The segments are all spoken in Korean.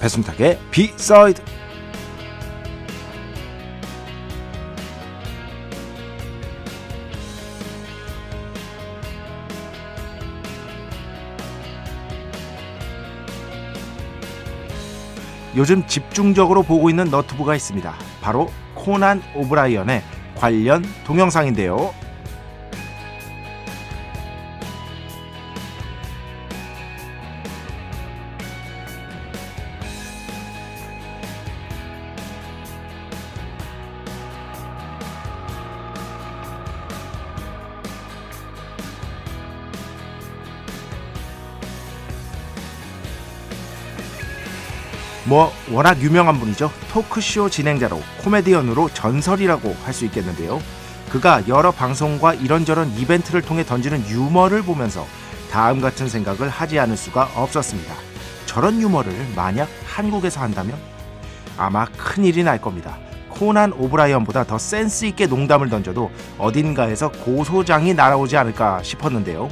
배순탁의 비사이드 요즘 집중적으로 보고 있는 너튜브가 있습니다. 바로 코난 오브라이언의 관련 동영상인데요. 뭐 워낙 유명한 분이죠. 토크쇼 진행자로 코미디언으로 전설이라고 할 수 있겠는데요. 그가 여러 방송과 이런저런 이벤트를 통해 던지는 유머를 보면서 다음 같은 생각을 하지 않을 수가 없었습니다. 저런 유머를 만약 한국에서 한다면 아마 큰일이 날 겁니다. 코난 오브라이언보다 더 센스 있게 농담을 던져도 어딘가에서 고소장이 날아오지 않을까 싶었는데요.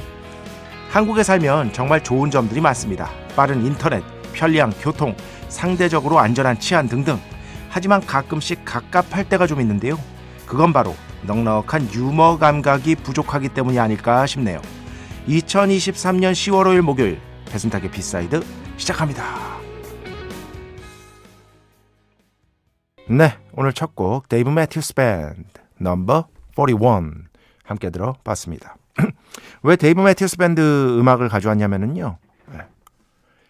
한국에 살면 정말 좋은 점들이 많습니다. 빠른 인터넷, 편리한 교통, 상대적으로 안전한 치안 등등. 하지만 가끔씩 갑갑할 때가 좀 있는데요. 그건 바로 넉넉한 유머 감각이 부족하기 때문이 아닐까 싶네요. 2023년 10월 5일 목요일 배순탁의 비사이드 시작합니다. 네, 오늘 첫 곡 데이브 매튜스 밴드 넘버 41 함께 들어봤습니다. 왜 데이브 매튜스 밴드 음악을 가져왔냐면은요.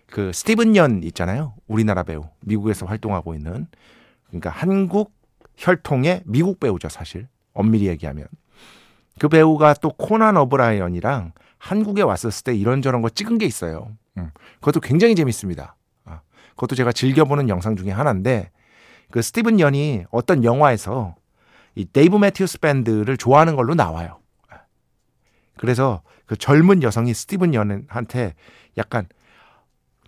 그 스티븐 연 있잖아요. 우리나라 배우. 미국에서 활동하고 있는 그러니까 한국 혈통의 미국 배우죠, 사실. 엄밀히 얘기하면. 그 배우가 또 코난 오브라이언이랑 한국에 왔었을 때 이런저런 거 찍은 게 있어요. 음. 그것도 굉장히 재밌습니다. 아, 그것도 제가 즐겨보는 영상 중에 하나인데 그 스티븐 연이 어떤 영화에서 이 데이브 매튜스 밴드를 좋아하는 걸로 나와요. 그래서 그 젊은 여성이 스티븐 연한테 약간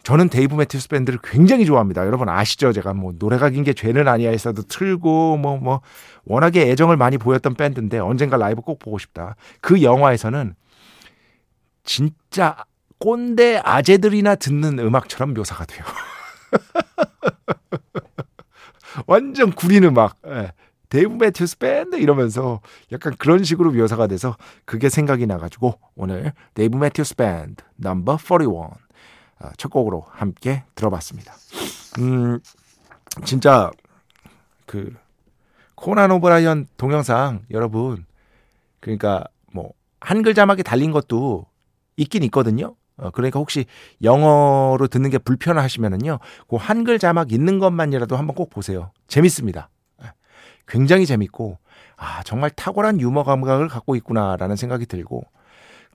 저는 데이브 매튜스 밴드를 굉장히 좋아합니다. 여러분 아시죠? 제가 뭐 노래가 긴 게 죄는 아니야에서도 틀고 뭐뭐 뭐 워낙에 애정을 많이 보였던 밴드인데 언젠가 라이브 꼭 보고 싶다. 그 영화에서는 진짜 꼰대 아재들이나 듣는 음악처럼 묘사가 돼요. 완전 구린 음악. 예. 데이브 매튜스 밴드 이러면서 약간 그런 식으로 묘사가 돼서 그게 생각이 나가지고 오늘 데이브 매튜스 밴드 넘버 41 어, 첫 곡으로 함께 들어봤습니다. 음, 진짜 그 코난 오브라이언 동영상 여러분 그러니까 뭐 한글 자막이 달린 것도 있긴 있거든요. 어, 그러니까 혹시 영어로 듣는 게 불편하시면은요, 그 한글 자막 있는 것만이라도 한번 꼭 보세요. 재밌습니다. 예, 굉장히 재밌고, 아, 정말 탁월한 유머 감각을 갖고 있구나라는 생각이 들고,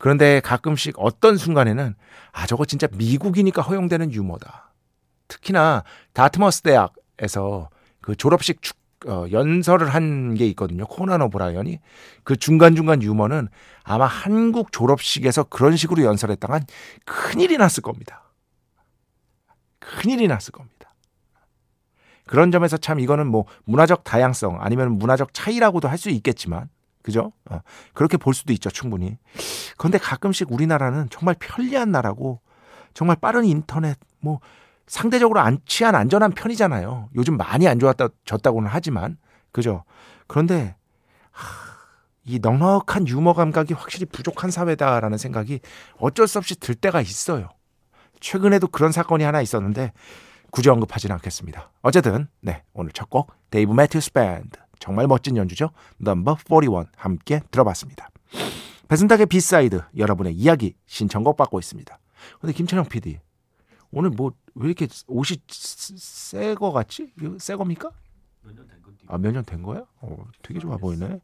그런데 가끔씩 어떤 순간에는 아 저거 진짜 미국이니까 허용되는 유머다. 특히나 다트머스 대학에서 그 졸업식 축, 어, 연설을 한 게 있거든요. 코난 오브라이언이 그 중간중간 유머는 아마 한국 졸업식에서 그런 식으로 연설했다간 큰일이 났을 겁니다. 큰일이 났을 겁니다. 그런 점에서 참 이거는 뭐 문화적 다양성 아니면 문화적 차이라고도 할 수 있겠지만 그죠? 어, 그렇게 볼 수도 있죠, 충분히. 그런데 가끔씩 우리나라는 정말 편리한 나라고 정말 빠른 인터넷 뭐 상대적으로 안 치안 안전한 편이잖아요. 요즘 많이 안 좋아졌다고는 하지만 그죠? 그런데 하, 이 넉넉한 유머 감각이 확실히 부족한 사회다라는 생각이 어쩔 수 없이 들 때가 있어요. 최근에도 그런 사건이 하나 있었는데 굳이 언급하지는 않겠습니다. 어쨌든 네 오늘 첫 곡 데이브 매튜스 밴드 정말 멋진 연주죠. 넘버 41 함께 들어봤습니다. 배순탁의 비사이드 여러분의 이야기 신청곡 받고 있습니다. 근데 김철영 PD 오늘 뭐 왜 이렇게 옷이 새 거 같지? 새 겁니까? 아, 몇 년 된 거야? 어, 되게 좋아 보이네.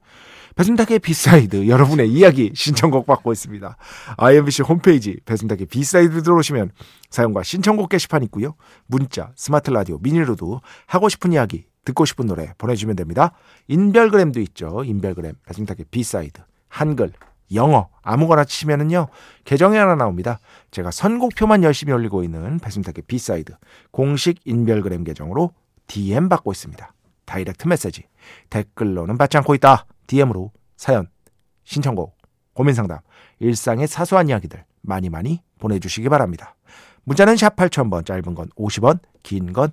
배순탁의 비사이드 여러분의 이야기 신청곡 받고 있습니다. IMBC 홈페이지 배순탁의 비사이드 들어오시면 사연과 신청곡 게시판 있고요. 문자, 스마트 라디오, 미니로도 하고 싶은 이야기, 듣고 싶은 노래 보내주시면 됩니다. 인별그램도 있죠. 인별그램 배순탁의 비사이드 한글, 영어 아무거나 치면은요 계정이 하나 나옵니다. 제가 선곡표만 열심히 올리고 있는 배순탁의 비사이드 공식 인별그램 계정으로 DM 받고 있습니다. 다이렉트 메시지 댓글로는 받지 않고 있다. DM으로 사연, 신청곡, 고민상담, 일상의 사소한 이야기들 많이 많이 보내주시기 바랍니다. 문자는 샵 8000번, 짧은 건 50원, 긴 건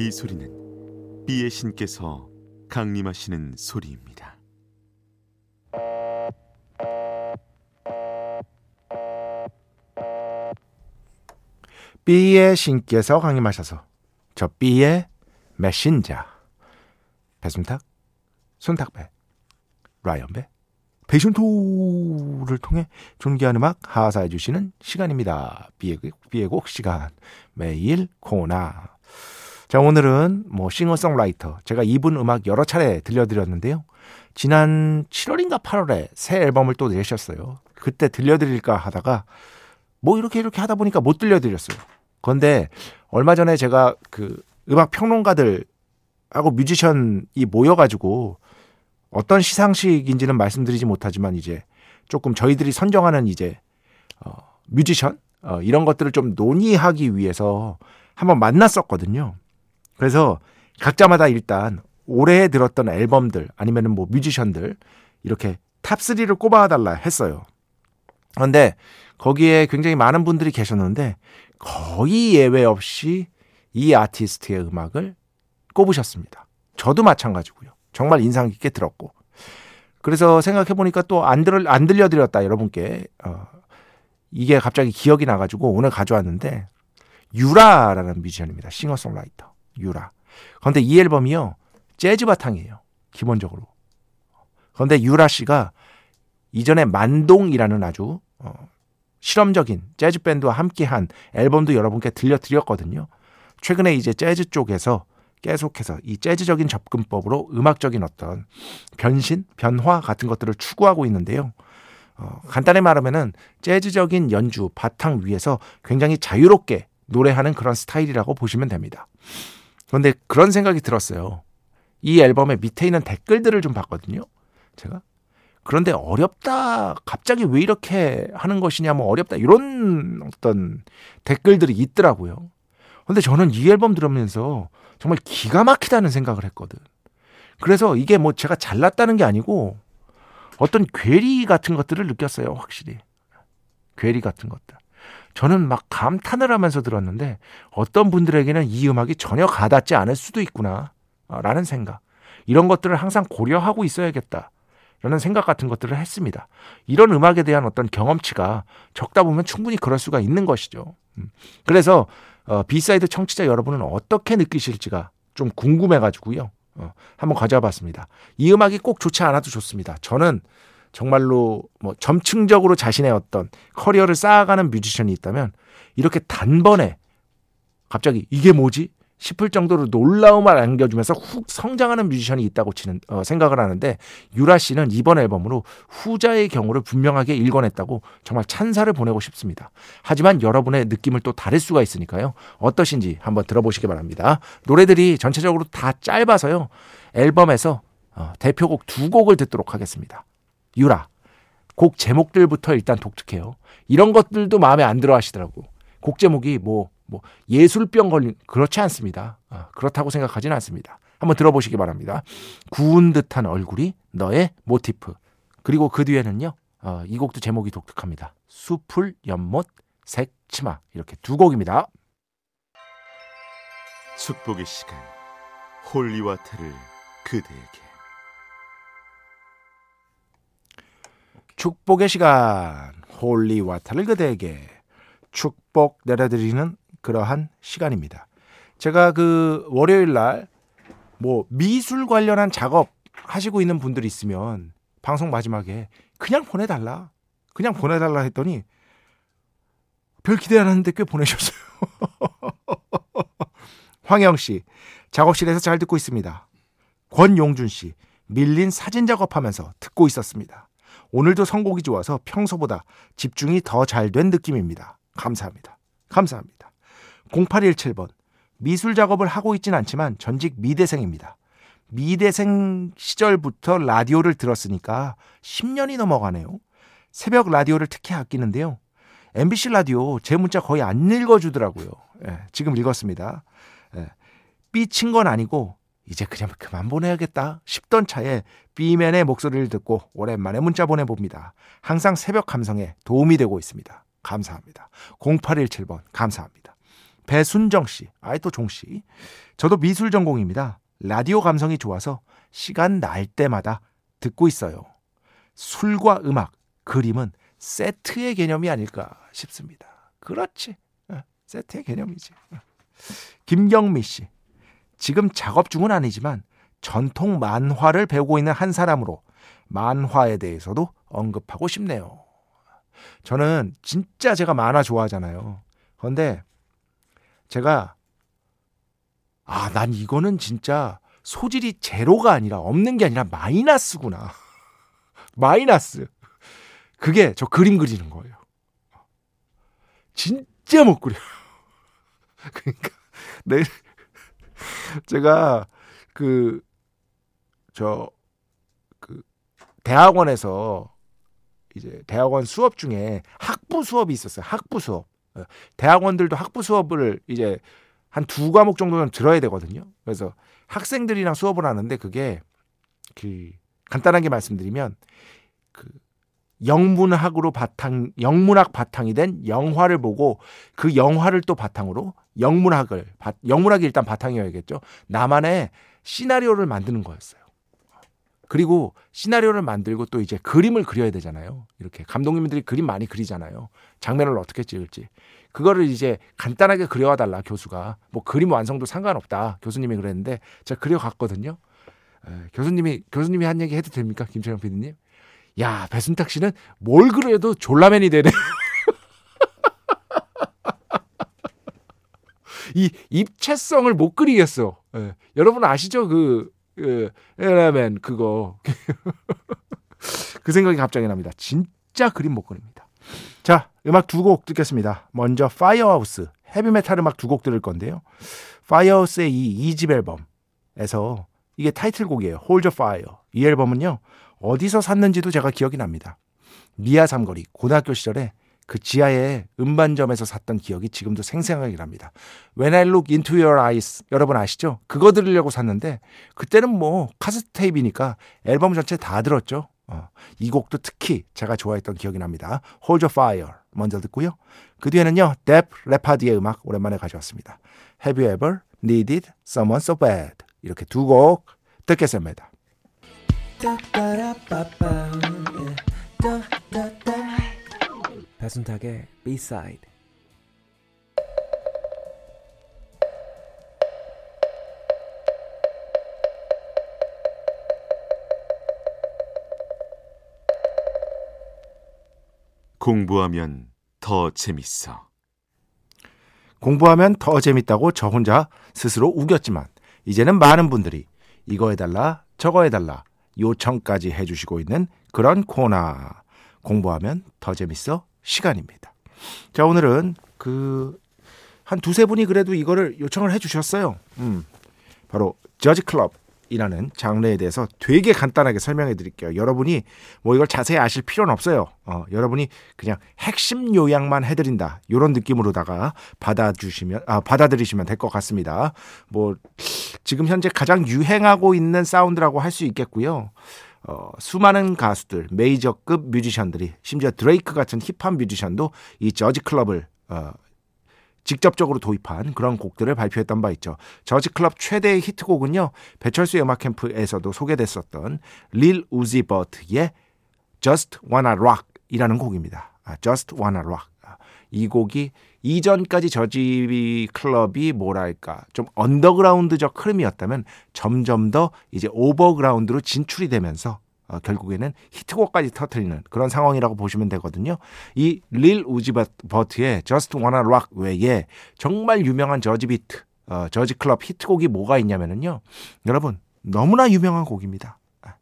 이 소리는 비의 신께서 강림하시는 소리입니다. B의 신께서 강림하셔서 저 B의 메신저 배순탁 손탁배 라이언배 베이션토를 통해 존귀한 음악 하사해 주시는 시간입니다. B의, B의 곡 시간 매일 코나 자 오늘은 뭐 싱어송라이터 제가 이분 음악 여러 차례 들려드렸는데요. 지난 7월인가 8월에 새 앨범을 또 내셨어요. 그때 들려드릴까 하다가 뭐 이렇게 이렇게 하다 보니까 못 들려드렸어요. 그런데 얼마 전에 제가 그 음악 평론가들 하고 뮤지션이 모여가지고 어떤 시상식인지는 말씀드리지 못하지만 이제 조금 저희들이 선정하는 이제 어, 뮤지션 어, 이런 것들을 좀 논의하기 위해서 한번 만났었거든요. 그래서 각자마다 일단 올해 들었던 앨범들 아니면은 뭐 뮤지션들 이렇게 탑3를 꼽아달라 했어요. 그런데 거기에 굉장히 많은 분들이 계셨는데 거의 예외 없이 이 아티스트의 음악을 꼽으셨습니다. 저도 마찬가지고요. 정말 인상 깊게 들었고. 그래서 생각해 보니까 또 안 들, 안 들려드렸다, 여러분께. 어, 이게 갑자기 기억이 나가지고 오늘 가져왔는데, 유라라는 뮤지션입니다. 싱어송라이터. 유라. 그런데 이 앨범이요, 재즈 바탕이에요. 기본적으로. 그런데 유라 씨가 이전에 만동이라는 아주 어, 실험적인 재즈 밴드와 함께한 앨범도 여러분께 들려드렸거든요. 최근에 이제 재즈 쪽에서 계속해서 이 재즈적인 접근법으로 음악적인 어떤 변신, 변화 같은 것들을 추구하고 있는데요. 어, 간단히 말하면은 재즈적인 연주 바탕 위에서 굉장히 자유롭게 노래하는 그런 스타일이라고 보시면 됩니다. 그런데 그런 생각이 들었어요. 이 앨범의 밑에 있는 댓글들을 좀 봤거든요. 제가. 그런데 어렵다. 갑자기 왜 이렇게 하는 것이냐, 뭐 어렵다. 이런 어떤 댓글들이 있더라고요. 근데 저는 이 앨범 들으면서 정말 기가 막히다는 생각을 했거든. 그래서 이게 뭐 제가 잘났다는 게 아니고 어떤 괴리 같은 것들을 느꼈어요, 확실히. 괴리 같은 것들. 저는 막 감탄을 하면서 들었는데 어떤 분들에게는 이 음악이 전혀 가닿지 않을 수도 있구나. 라는 생각. 이런 것들을 항상 고려하고 있어야겠다. 라는 생각 같은 것들을 했습니다. 이런 음악에 대한 어떤 경험치가 적다 보면 충분히 그럴 수가 있는 것이죠. 음. 그래서 어, B side 청취자 여러분은 어떻게 느끼실지가 좀 궁금해가지고요. 어, 한번 가져와 봤습니다. 이 음악이 꼭 좋지 않아도 좋습니다. 저는 정말로 뭐 점층적으로 자신의 어떤 커리어를 쌓아가는 뮤지션이 있다면 이렇게 단번에 갑자기 이게 뭐지? 싶을 정도로 놀라움을 안겨주면서 훅 성장하는 뮤지션이 있다고 치는 어, 생각을 하는데 유라 씨는 이번 앨범으로 후자의 경우를 분명하게 일궈냈다고 정말 찬사를 보내고 싶습니다. 하지만 여러분의 느낌을 또 다를 수가 있으니까요. 어떠신지 한번 들어보시기 바랍니다. 노래들이 전체적으로 다 짧아서요. 앨범에서 어, 대표곡 두 곡을 듣도록 하겠습니다. 유라 곡 제목들부터 일단 독특해요. 이런 것들도 마음에 안 들어 하시더라고. 곡 제목이 뭐 뭐 예술병 걸린 그렇지 않습니다. 아, 그렇다고 생각하지는 않습니다. 한번 들어보시기 바랍니다. 구운 듯한 얼굴이 너의 모티프. 그리고 그 뒤에는요. 어, 이 곡도 제목이 독특합니다. 수풀 연못 색 치마 이렇게 두 곡입니다. 축복의 시간 holy water를 그대에게 축복의 시간 holy water를 그대에게 축복 내려드리는 그러한 시간입니다. 제가 그 월요일 날 뭐 미술 관련한 작업 하시고 있는 분들이 있으면 방송 마지막에 그냥 보내달라. 그냥 보내달라 했더니 별 기대 안 하는데 꽤 보내셨어요. 황영 씨, 작업실에서 잘 듣고 있습니다. 권용준 씨, 밀린 사진 작업하면서 듣고 있었습니다. 오늘도 선곡이 좋아서 평소보다 집중이 더 잘 된 느낌입니다. 감사합니다. 감사합니다. 0817번, 미술 작업을 하고 있진 않지만 전직 미대생입니다. 미대생 시절부터 라디오를 들었으니까 10년이 넘어가네요. 새벽 라디오를 특히 아끼는데요. MBC 라디오 제 문자 거의 안 읽어주더라고요. 예, 지금 읽었습니다. 예, 삐친 건 아니고 이제 그냥 그만 보내야겠다 싶던 차에 B맨의 목소리를 듣고 오랜만에 문자 보내봅니다. 항상 새벽 감성에 도움이 되고 있습니다. 감사합니다. 0817번 감사합니다. 배순정 씨, 아이 또 종 씨. 저도 미술 전공입니다. 라디오 감성이 좋아서 시간 날 때마다 듣고 있어요. 술과 음악, 그림은 세트의 개념이 아닐까 싶습니다. 그렇지. 어, 세트의 개념이지. 어. 김경미 씨. 지금 작업 중은 아니지만 전통 만화를 배우고 있는 한 사람으로 만화에 대해서도 언급하고 싶네요. 저는 진짜 제가 만화 좋아하잖아요. 그런데 제가 아, 난 이거는 진짜 소질이 제로가 아니라 없는 게 아니라 마이너스구나. 마이너스. 그게 저 그림 그리는 거예요. 진짜 못 그려요. 그러니까 내 제가 그 저 그 대학원에서 이제 대학원 수업 중에 학부 수업이 있었어요. 학부 수업. 어, 대학원들도 학부 수업을 이제 한 두 과목 정도는 들어야 되거든요. 그래서 학생들이랑 수업을 하는데 그게 그 간단하게 말씀드리면 그 영문학으로 바탕 영문학 바탕이 된 영화를 보고 그 영화를 또 바탕으로 영문학을 영문학이 일단 바탕이어야겠죠. 나만의 시나리오를 만드는 거였어요. 그리고 시나리오를 만들고 또 이제 그림을 그려야 되잖아요. 이렇게 감독님들이 그림 많이 그리잖아요. 장면을 어떻게 찍을지. 그거를 이제 간단하게 그려와 달라 교수가. 뭐 그림 완성도 상관없다. 교수님이 그랬는데 제가 그려갔거든요. 에, 교수님이 교수님이 한 얘기 해도 됩니까? 김철영 PD님? 야, 배순탁 씨는 뭘 그려도 졸라맨이 되네. 이 입체성을 못 그리겠어. 예. 여러분 아시죠? 그, 그, 에라맨, 그거. 그 생각이 갑자기 납니다. 진짜 그림 못 그립니다. 자, 음악 두 곡 듣겠습니다. 먼저 파이어하우스, 헤비메탈 음악 두 곡 들을 건데요. 파이어하우스의 이 2집 앨범에서 이게 타이틀곡이에요. Your Fire. 이 앨범은요. 어디서 샀는지도 제가 기억이 납니다. 미아 삼거리 고등학교 시절에 그 지하의 음반점에서 샀던 기억이 지금도 생생하게 납니다. When I Look Into Your Eyes 여러분 아시죠? 그거 들으려고 샀는데 그때는 뭐 카세트 테이프니까 앨범 전체 다 들었죠. 어, 이 곡도 특히 제가 좋아했던 기억이 납니다. Hold Your Fire 먼저 듣고요. 그 뒤에는요. 뎁 레파디의 음악 오랜만에 가져왔습니다. Have You Ever Needed Someone So Bad 이렇게 두 곡 듣겠습니다. 배순탁의 B-side. 공부하면 더 재밌어. 공부하면 더 재밌다고 저 혼자 스스로 우겼지만 이제는 많은 분들이 이거 해달라 저거 해달라 요청까지 해주시고 있는 그런 코너. 공부하면 더 재밌어 시간입니다. 자 오늘은 그 한 두세 분이 그래도 이거를 요청을 해 주셨어요. 음, 바로 저지 클럽 이라는 장르에 대해서 되게 간단하게 설명해 드릴게요. 여러분이 뭐 이걸 자세히 아실 필요는 없어요. 어, 여러분이 그냥 핵심 요약만 해드린다. 이런 느낌으로다가 받아주시면 아 받아들이시면 될 것 같습니다. 뭐 지금 현재 가장 유행하고 있는 사운드라고 할 수 있겠고요. 어, 수많은 가수들, 메이저급 뮤지션들이 심지어 드레이크 같은 힙합 뮤지션도 이 저지 클럽을 어, 직접적으로 도입한 그런 곡들을 발표했던 바 있죠. 저지 클럽 최대의 히트곡은요. 배철수 음악 캠프에서도 소개됐었던 릴 우지 버트의 Just Wanna Rock 이라는 곡입니다. 아, Just Wanna Rock. 아, 이 곡이 이전까지 저지 클럽이 뭐랄까 좀 언더그라운드적 흐름이었다면 점점 더 이제 오버그라운드로 진출이 되면서 어, 결국에는 히트곡까지 터트리는 그런 상황이라고 보시면 되거든요. 이 릴 우지 버트의 Just Wanna Rock 외에 정말 유명한 저지 비트, 어, 저지 클럽 히트곡이 뭐가 있냐면요. 여러분 너무나 유명한 곡입니다. 아,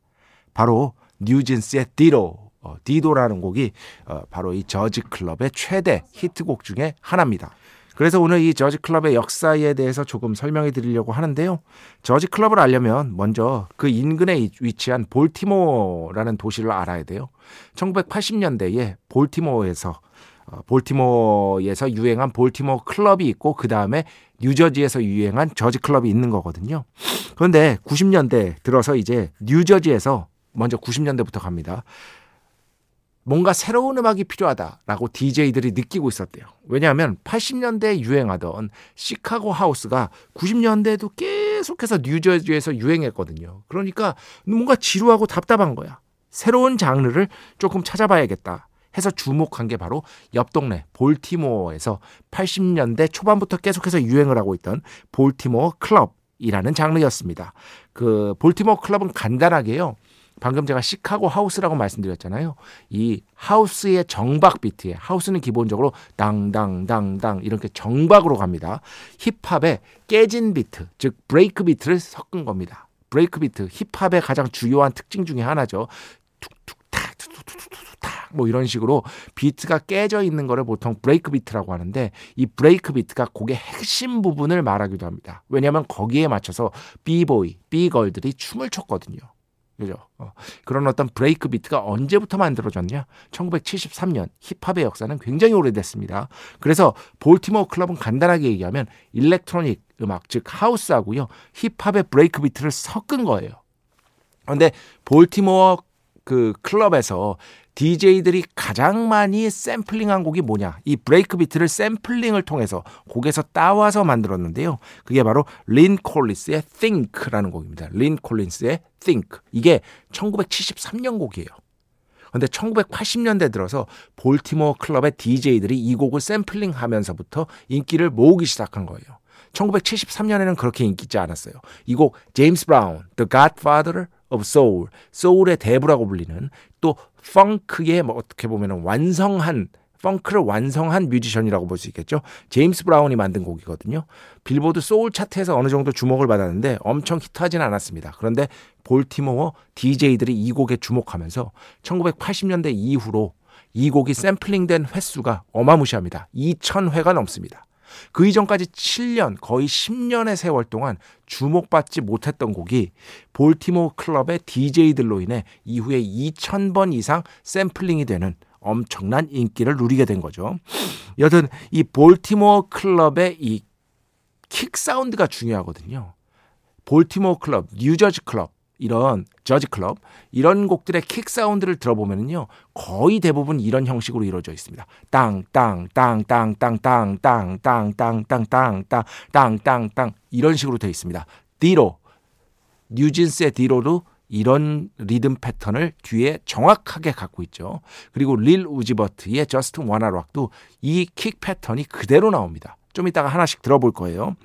바로 뉴진스의 Ditto, 어, Ditto라는 곡이 어, 바로 이 저지 클럽의 최대 히트곡 중에 하나입니다. 그래서 오늘 이 저지 클럽의 역사에 대해서 조금 설명해 드리려고 하는데요. 저지 클럽을 알려면 먼저 그 인근에 위치한 볼티모어라는 도시를 알아야 돼요. 1980년대에 볼티모어에서 어, 볼티모어에서 유행한 볼티모어 클럽이 있고 그 다음에 뉴저지에서 유행한 저지 클럽이 있는 거거든요. 그런데 90년대 들어서 이제 뉴저지에서 먼저 90년대부터 갑니다. 뭔가 새로운 음악이 필요하다라고 DJ들이 느끼고 있었대요. 왜냐하면 80년대에 유행하던 시카고 하우스가 90년대에도 계속해서 뉴저지에서 유행했거든요. 그러니까 뭔가 지루하고 답답한 거야. 새로운 장르를 조금 찾아봐야겠다. 해서 주목한 게 바로 옆 동네 볼티모어에서 80년대 초반부터 계속해서 유행을 하고 있던 볼티모어 클럽 이라는 장르였습니다. 그 볼티모어 클럽은 간단하게요. 방금 제가 시카고 하우스라고 말씀드렸잖아요. 이 하우스의 정박 비트에 하우스는 기본적으로 당당당당 이렇게 정박으로 갑니다. 힙합의 깨진 비트, 즉 브레이크 비트를 섞은 겁니다. 브레이크 비트, 힙합의 가장 주요한 특징 중에 하나죠. 툭툭탁 툭툭툭탁 뭐 이런 식으로 비트가 깨져 있는 거를 보통 브레이크 비트라고 하는데 이 브레이크 비트가 곡의 핵심 부분을 말하기도 합니다. 왜냐하면 거기에 맞춰서 비보이, 비걸들이 춤을 췄거든요. 그죠? 어, 그런 어떤 브레이크 비트가 언제부터 만들어졌냐? 1973년 힙합의 역사는 굉장히 오래됐습니다. 그래서 볼티모어 클럽은 간단하게 얘기하면 일렉트로닉 음악 즉 하우스하고요 힙합의 브레이크 비트를 섞은 거예요. 그런데 볼티모어 그 클럽에서 DJ들이 가장 많이 샘플링한 곡이 뭐냐? 이 브레이크 비트를 샘플링을 통해서 곡에서 따와서 만들었는데요. 그게 바로 린 콜린스의 Think라는 곡입니다. 린 콜린스의 Think. 이게 1973년 곡이에요. 근데 1980년대 들어서 볼티모어 클럽의 DJ들이 이 곡을 샘플링 하면서부터 인기를 모으기 시작한 거예요. 1973년에는 그렇게 인기 있지 않았어요. 이 곡 제임스 브라운, The Godfather of Soul, 소울의 대부라고 불리는 또 펑크의 뭐 어떻게 보면 완성한 펑크를 완성한 뮤지션이라고 볼 수 있겠죠. 제임스 브라운이 만든 곡이거든요. 빌보드 소울 차트에서 어느 정도 주목을 받았는데 엄청 히트하지는 않았습니다. 그런데 볼티모어 DJ들이 이 곡에 주목하면서 1980년대 이후로 이 곡이 샘플링된 횟수가 어마무시합니다. 2,000회가 넘습니다. 그 이전까지 7년, 거의 10년의 세월 동안 주목받지 못했던 곡이 볼티모어 클럽의 DJ들로 인해 이후에 2,000번 이상 샘플링이 되는 엄청난 인기를 누리게 된 거죠. 여튼 이 볼티모어 클럽의 이 킥 사운드가 중요하거든요. 볼티모어 클럽, 뉴저지 클럽 이런 저지 클럽 이런 곡들의 킥 사운드를 들어보면요 거의 대부분 이런 형식으로 이루어져 있습니다. 땅땅땅땅땅땅땅땅땅땅땅땅땅땅 이런 식으로 되어 있습니다. Ditto 뉴진스의 Ditto도 이런 리듬 패턴을 뒤에 정확하게 갖고 있죠. 그리고 릴 우지 버트의 Just Wanna Rock도 이 킥 패턴이 그대로 나옵니다. 좀 이따가 하나씩 들어볼 거예요.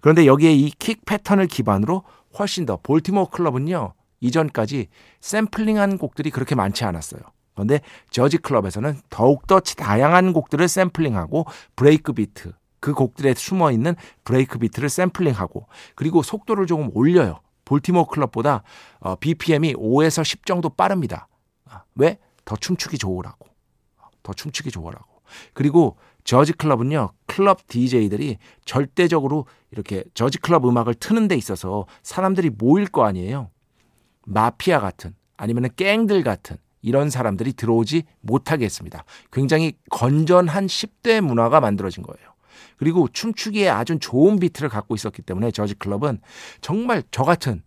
그런데 여기에 이 킥 패턴을 기반으로 훨씬 더 볼티모어 클럽은요. 이전까지 샘플링한 곡들이 그렇게 많지 않았어요. 그런데 저지 클럽에서는 더욱더 다양한 곡들을 샘플링하고 브레이크 비트 그 곡들에 숨어 있는 브레이크 비트를 샘플링하고 그리고 속도를 조금 올려요. 볼티모어 클럽보다 어, BPM이 5에서 10 정도 빠릅니다. 아, 왜? 더 춤추기 좋으라고. 더 춤추기 좋으라고. 그리고 저지 클럽은요, 클럽 DJ들이 절대적으로 이렇게 저지 클럽 음악을 트는 데 있어서 사람들이 모일 거 아니에요. 마피아 같은, 아니면 갱들 같은, 이런 사람들이 들어오지 못하게 했습니다. 굉장히 건전한 10대 문화가 만들어진 거예요. 그리고 춤추기에 아주 좋은 비트를 갖고 있었기 때문에 저지 클럽은 정말 저 같은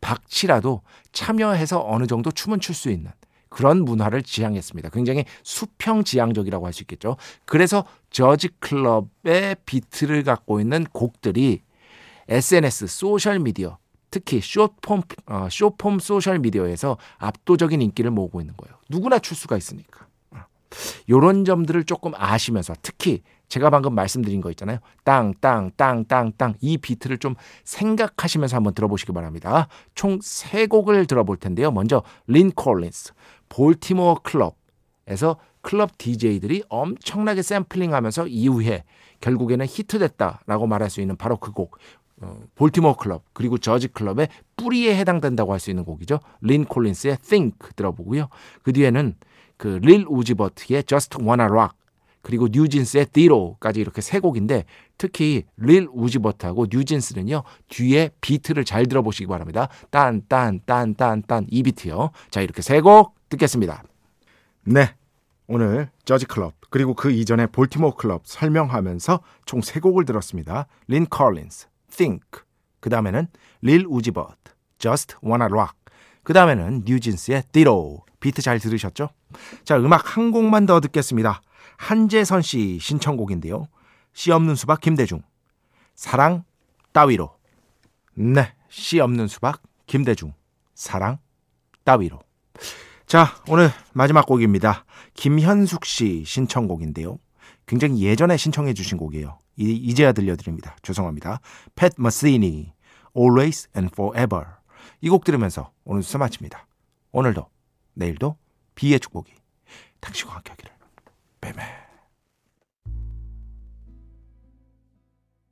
박치라도 참여해서 어느 정도 춤은 출 수 있는 그런 문화를 지향했습니다. 굉장히 수평 지향적이라고 할 수 있겠죠. 그래서 저지 클럽의 비트를 갖고 있는 곡들이 SNS, 소셜 미디어, 특히 숏폼, 어, 숏폼 소셜 미디어에서 압도적인 인기를 모으고 있는 거예요. 누구나 출 수가 있으니까. 이런 점들을 조금 아시면서 특히 제가 방금 말씀드린 거 있잖아요. 땅, 땅, 땅, 땅, 땅. 이 비트를 좀 생각하시면서 한번 들어보시기 바랍니다. 총 세 곡을 들어볼 텐데요. 먼저 린 콜린스, 볼티모어 클럽에서 클럽 DJ들이 엄청나게 샘플링 하면서 이후에 결국에는 히트됐다라고 말할 수 있는 바로 그 곡. 어, 볼티모어 클럽 그리고 저지 클럽의 뿌리에 해당된다고 할 수 있는 곡이죠. 린 콜린스의 Think 들어보고요. 그 뒤에는 그 릴 우지버트의 Just Wanna Rock 그리고 뉴진스의 디로까지 이렇게 세 곡인데 특히 릴 우지버트하고 뉴진스는요 뒤에 비트를 잘 들어보시기 바랍니다. 딴 딴 딴 딴 딴 이 비트요. 자 이렇게 세 곡 듣겠습니다. 네. 오늘 저지 클럽 그리고 그 이전에 볼티모어 클럽 설명하면서 총 세 곡을 들었습니다. 린 컬린스, Think. 그 다음에는 릴 우지버트, Just Wanna Rock. 그 다음에는 뉴진스의 Ditto. 비트 잘 들으셨죠? 자, 음악 한 곡만 더 듣겠습니다. 한재선 씨 신청곡인데요. 씨 없는 수박 김대중. 사랑 따위로. 네, 씨 없는 수박 김대중. 사랑 따위로. 자, 오늘 마지막 곡입니다. 김현숙 씨 신청곡인데요. 굉장히 예전에 신청해 주신 곡이에요. 이, 이제야 들려드립니다. 죄송합니다. 팻 머시니, Always and Forever. 이 곡 들으면서 오늘 수사 마칩니다. 오늘도, 내일도 비의 축복이 당신과 함께 하기를. 뱀매